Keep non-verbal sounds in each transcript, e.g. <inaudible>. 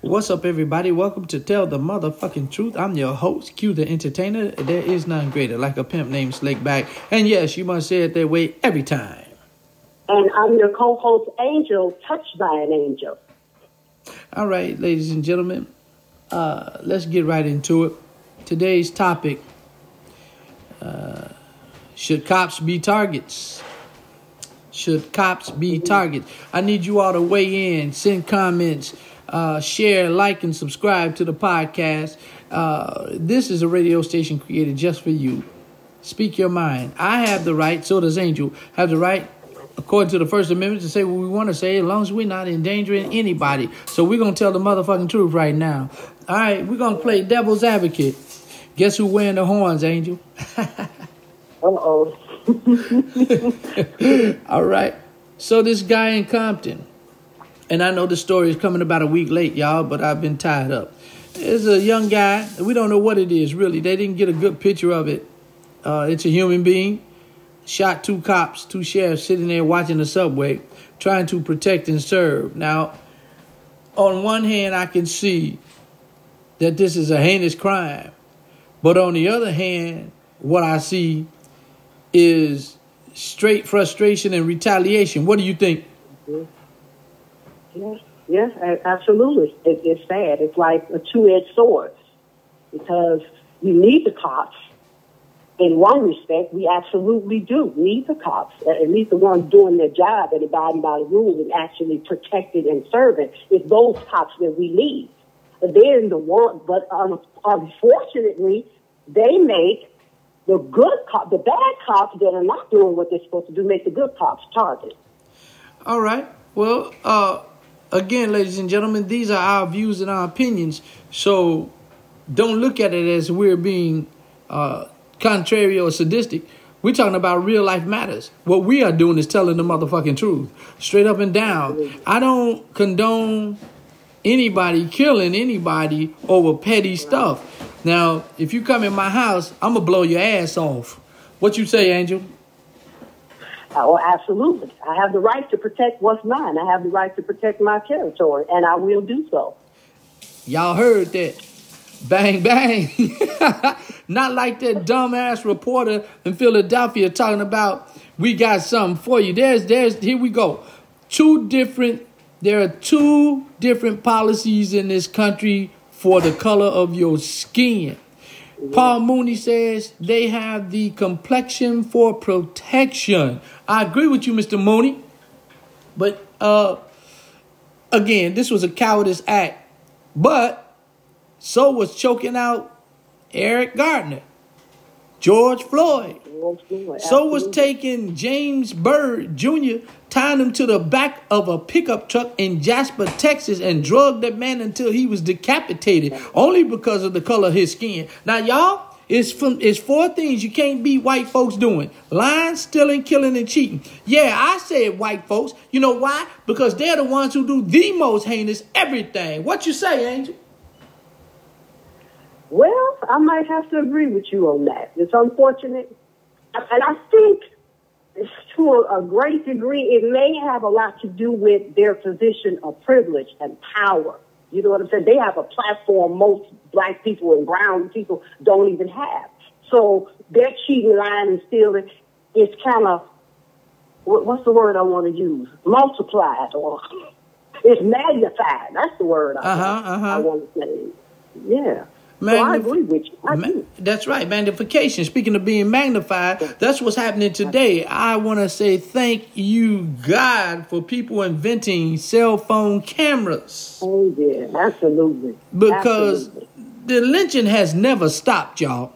What's up, everybody? Welcome to Tell the Motherfucking Truth. I'm your host, Q the Entertainer. There is none greater, like a pimp named Slickback. And yes, you must say it that way every time. And I'm your co-host, Angel, touched by an angel. All right, ladies and gentlemen, uh, let's get right into it. Today's topic uh, Should cops be targets? Should cops be targets? I need you all to weigh in, send comments, uh, share, like, and subscribe to the podcast. Uh, this is a radio station created just for you. Speak your mind. I have the right, so does Angel, have the right, according to the First Amendment, to say what we want to say as long as we're not endangering anybody. So we're going to tell the motherfucking truth right now. All right, we're going to play devil's advocate. Guess who wearing the horns, Angel? <laughs> Uh-oh. <laughs> All right. So this guy in Compton, and I know the story is coming about a week late, y'all, but I've been tied up. There's a young guy. We don't know what it is really. They didn't get a good picture of it. Uh, it's a human being. Shot two cops, two sheriffs sitting there watching the subway, trying to protect and serve. Now, on one hand, I can see that this is a heinous crime, but on the other hand, what I see is straight frustration and retaliation. What do you think? Yes, yes, absolutely. It, it's sad. It's like a two-edged sword because you need the cops. In one respect, we absolutely do need the cops, at at least the ones doing their job and abiding by the rules and actually protecting and serving. It's those cops that we need. But then the one, but um, unfortunately, they make the good the bad cops that are not doing what they're supposed to do, make the good cops target. All right. Well, uh, again, ladies and gentlemen, these are our views and our opinions. So don't look at it as we're being uh, contrary or sadistic. We're talking about real life matters. What we are doing is telling the motherfucking truth, straight up and down. I don't condone anybody killing anybody over petty stuff. Now, if you come in my house, I'm gonna blow your ass off. What you say, Angel? Oh, absolutely. I have the right to protect what's mine. I have the right to protect my territory, and I will do so. Y'all heard that. Bang, bang. <laughs> Not like that dumbass reporter in Philadelphia talking about we got something for you. There's, there's, here we go. Two different, there are two different policies in this country for the color of your skin. Paul Mooney says they have the complexion for protection. I agree with you, Mr. Mooney. But uh again, this was a cowardice act. But so was choking out Eric Gardner, George Floyd. So was taking James Byrd Jr., tying him to the back of a pickup truck in Jasper, Texas, and drugged that man until he was decapitated, only because of the color of his skin. Now, y'all, it's from it's four things you can't beat white folks doing: lying, stealing, killing, and cheating. Yeah, I said white folks. You know why? Because they're the ones who do the most heinous everything. What you say, Angel? Well, I might have to agree with you on that. It's unfortunate. And I think it's to a, a great degree, it may have a lot to do with their position of privilege and power. You know what I'm saying? They have a platform most black people and brown people don't even have. So their cheating, lying, and stealing is kind of, what's the word I want to use? Multiplied or <laughs> it's magnified. That's the word I, Uh-huh, uh-huh. I want to say. Yeah. So I agree with you. I Ma-. That's right, magnification. Speaking of being magnified, that's what's happening today. I want to say thank you, God, for people inventing cell phone cameras Oh yeah, absolutely. because Absolutely. the lynching has never stopped, y'all.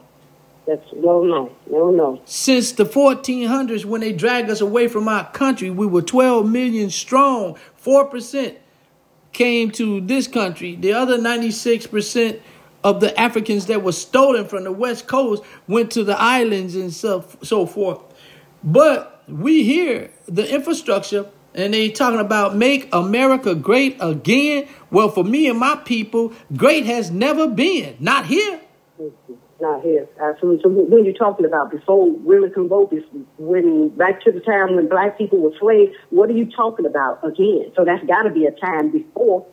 that's no, no, no, no. Since the 1400s, when they dragged us away from our country, we were 12 million strong. 4% came to this country. The other 96% of the Africans that were stolen from the West Coast went to the islands and so, so forth. But we hear the infrastructure and they talking about make America great again. Well, for me and my people, great has never been. Not here. Not here, absolutely. So when you're talking about before women vote, when back to the time when black people were slaves, what are you talking about again? So that's got to be a time before.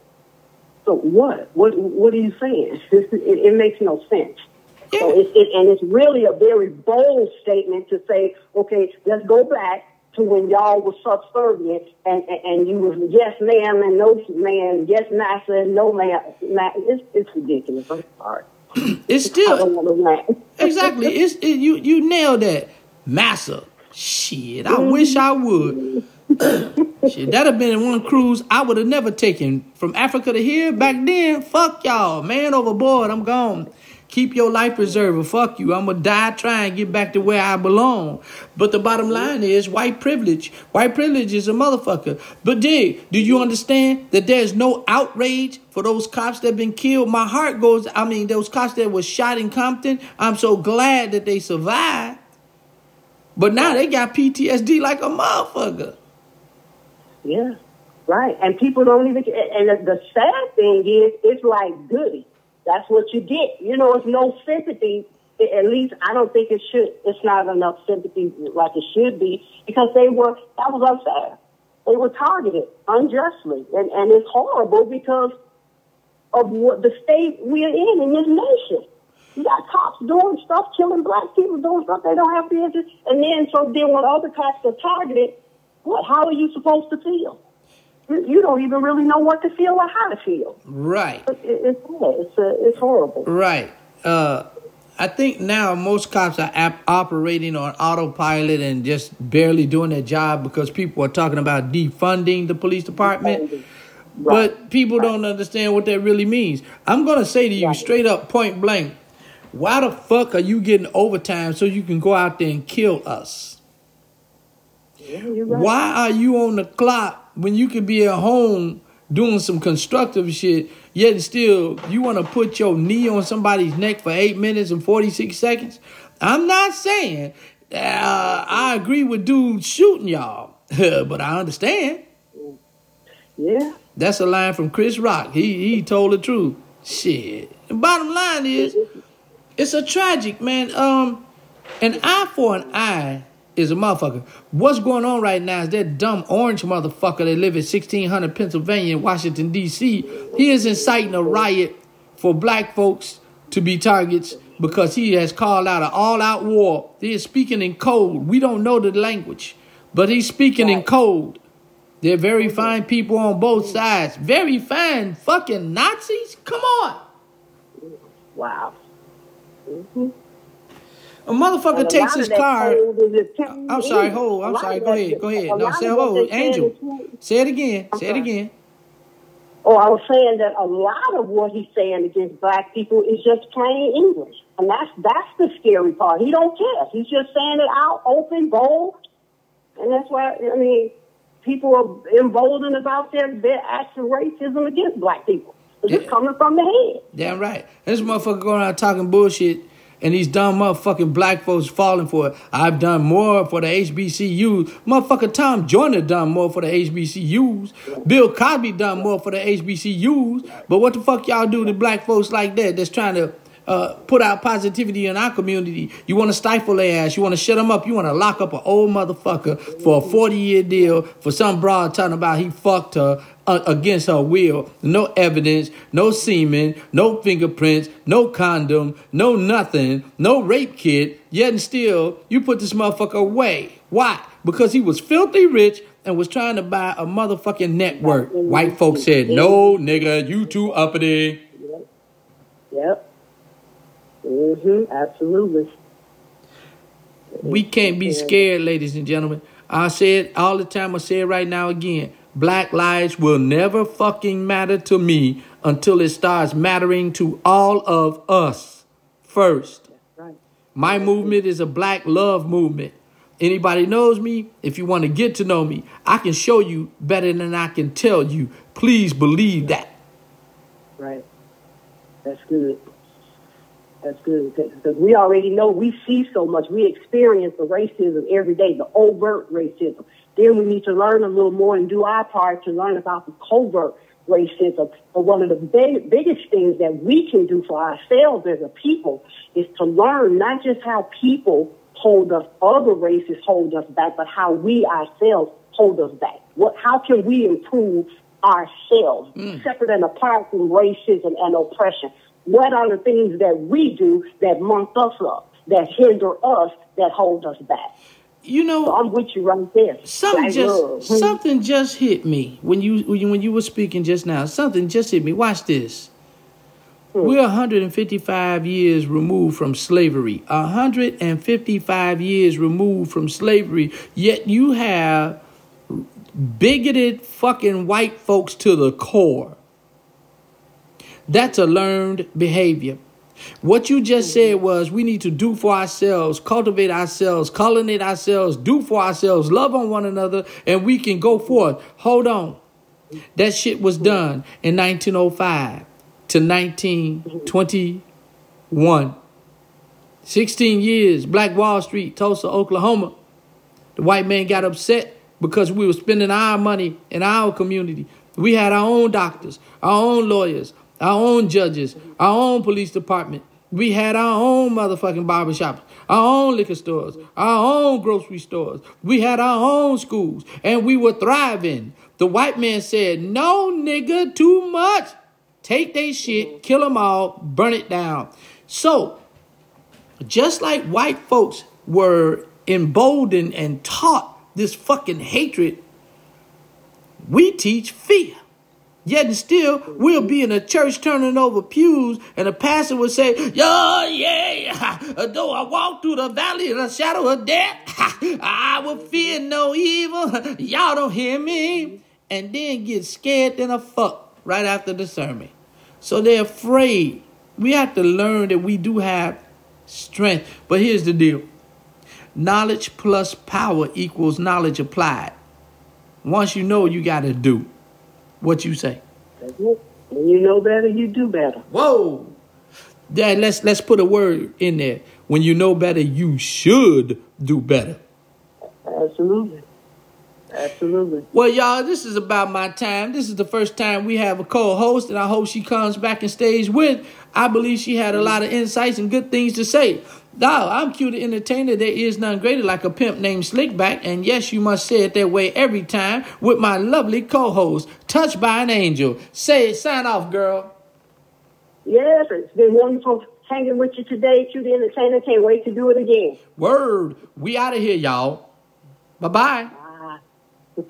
So what? What What are you saying? <laughs> it, it makes no sense. Yeah. So it's, it, and it's really a very bold statement to say, okay, let's go back to when y'all was subservient and, and, and you was yes ma'am and no ma'am, yes master and no ma'am. Ma- It's, it's ridiculous. I'm sorry. <clears throat> It's still don't want to laugh. exactly. It's it, you you nailed that, massa. Shit, I wish I would. Shit, that'd have been one cruise I would have never taken from Africa to here. Back then, fuck y'all, man, overboard. I'm gone. Keep your life preserver. Fuck you. I'm gonna die trying to get back to where I belong. But the bottom line is white privilege. White privilege is a motherfucker. But dig, do you understand that there's no outrage for those cops that been killed? My heart goes. I mean, those cops that was shot in Compton. I'm so glad that they survived. But now they got PTSD like a motherfucker. Yeah, right. And people don't even. And the, sad thing is, it's like goody. That's what you get. You know, it's no sympathy. At least I don't think it should. It's not enough sympathy like it should be because they were. That was unfair. They were targeted unjustly, and and it's horrible because of what the state we're in in this nation. You got cops doing stuff, killing black people, doing stuff they don't have business, and then so then when other cops are targeted, what? How are you supposed to feel? You, you don't even really know what to feel or how to feel. Right. It, it's it's uh, it's horrible. Right. Uh, I think now most cops are ap- operating on autopilot and just barely doing their job because people are talking about defunding the police department. But people don't understand what that really means. I'm going to say to you Right. straight up, point blank, why the fuck are you getting overtime so you can go out there and kill us? Yeah, right. Why are you on the clock when you could be at home doing some constructive shit, yet still you want to put your knee on somebody's neck for eight minutes and 46 seconds? I'm not saying uh, I agree with dudes shooting y'all, <laughs> but I understand. Yeah, That's a line from Chris Rock. He he told the truth. Shit. The bottom line is, it's a tragic man. Um, an eye for an eye is a motherfucker. What's going on right now is that dumb orange motherfucker that live at 1600 Pennsylvania in Washington D.C. He is inciting a riot for black folks to be targets because he has called out an all-out war. He is speaking in code. We don't know the language, but he's speaking in code. They're very fine people on both sides. Very fine fucking Nazis? Come on. wow. Mm-hmm. A motherfucker a takes his car. attempting uh, I'm sorry, hold. I'm sorry. Go ahead. Go ahead. No, say hold. Angel. Say it again. Say it again. Oh, I was saying that a lot of what he's saying against black people is just plain English, and that's that's the scary part. He don't care. He's just saying it out, open, bold, and that's why I mean, people are emboldened about their their acts of racism against black people. It's Yeah. just coming from the head. Damn right. This motherfucker going out talking bullshit and these dumb motherfucking black folks falling for it. I've done more for the HBCUs. Motherfucker Tom Joyner done more for the HBCUs. Bill Cosby done more for the HBCUs. But what the fuck y'all do to black folks like that that's trying to uh, put out positivity in our community? You want to stifle their ass. You want to shut them up. You want to lock up an old motherfucker for a 40 year deal for some broad talking about he fucked her against her will. No evidence, no semen, no fingerprints, no condom, no nothing, no rape kit. Yet and still, you put this motherfucker away. Why? Because he was filthy rich and was trying to buy a motherfucking network. White folks said, no, nigga, you too uppity. Yep. Mhm. Absolutely. We can't be scared, ladies and gentlemen. I said it all the time. I say it right now again. Black lives will never fucking matter to me until it starts mattering to all of us first. Right. My movement is a black love movement. Anybody knows me, if you want to get to know me, I can show you better than I can tell you. Please believe that. Right. That's good. That's good because we already know we see so much. We experience the racism every day, the overt racism. Then we need to learn a little more and do our part to learn about the covert racism. But one of the big, biggest things that we can do for ourselves as a people is to learn not just how people hold us, other races hold us back, but how we ourselves hold us back. What, how can we improve ourselves, mm. separate and apart from racism and oppression. What are the things that we do that monk us up, that hinder us, that hold us back? You know, So I'm with you right there. Something Black just love. something just hit me when you when you- when you were speaking just now. Something just hit me. Watch this. Hmm. We're 155 years removed from slavery. 155 years removed from slavery. Yet you have bigoted fucking white folks to the core. That's a learned behavior. What you just said was we need to do for ourselves, cultivate ourselves, culinate ourselves, do for ourselves, love on one another, and we can go forth. Hold on. That shit was done in 1905 to 1921. 16 years, Black Wall Street, Tulsa, Oklahoma. The white man got upset because we were spending our money in our community. We had our own doctors, our own lawyers, our own judges, our own police department. We had our own motherfucking barbershops, our own liquor stores, our own grocery stores. We had our own schools, and we were thriving. The white man said, No, nigga, too much. Take they shit, kill them all, burn it down. So, just like white folks were emboldened and taught this fucking hatred, we teach fear. Yet and still, we'll be in a church turning over pews, and the pastor will say, Yo, yeah, <laughs> though I walk through the valley of the shadow of death, <laughs> I will fear no evil. <laughs> Y'all don't hear me. And then get scared than a fuck right after the sermon. So they're afraid. We have to learn that we do have strength. But here's the deal knowledge plus power equals knowledge applied. Once you know, you got to do what you say. When you know better, you do better. Whoa. Dad, let's let's put a word in there. When you know better, you should do better. Absolutely. Absolutely. Well, y'all, this is about my time. This is the first time we have a co-host, and I hope she comes back and stays with. I believe she had a lot of insights and good things to say. Now, I'm Q the Entertainer. There is none greater like a pimp named Slickback, and yes, you must say it that way every time with my lovely co-host, touched by an angel. Say it, sign off, girl. Yes, it's been wonderful hanging with you today. Q the Entertainer. Can't wait to do it again. Word. We out of here, y'all. Bye bye bye.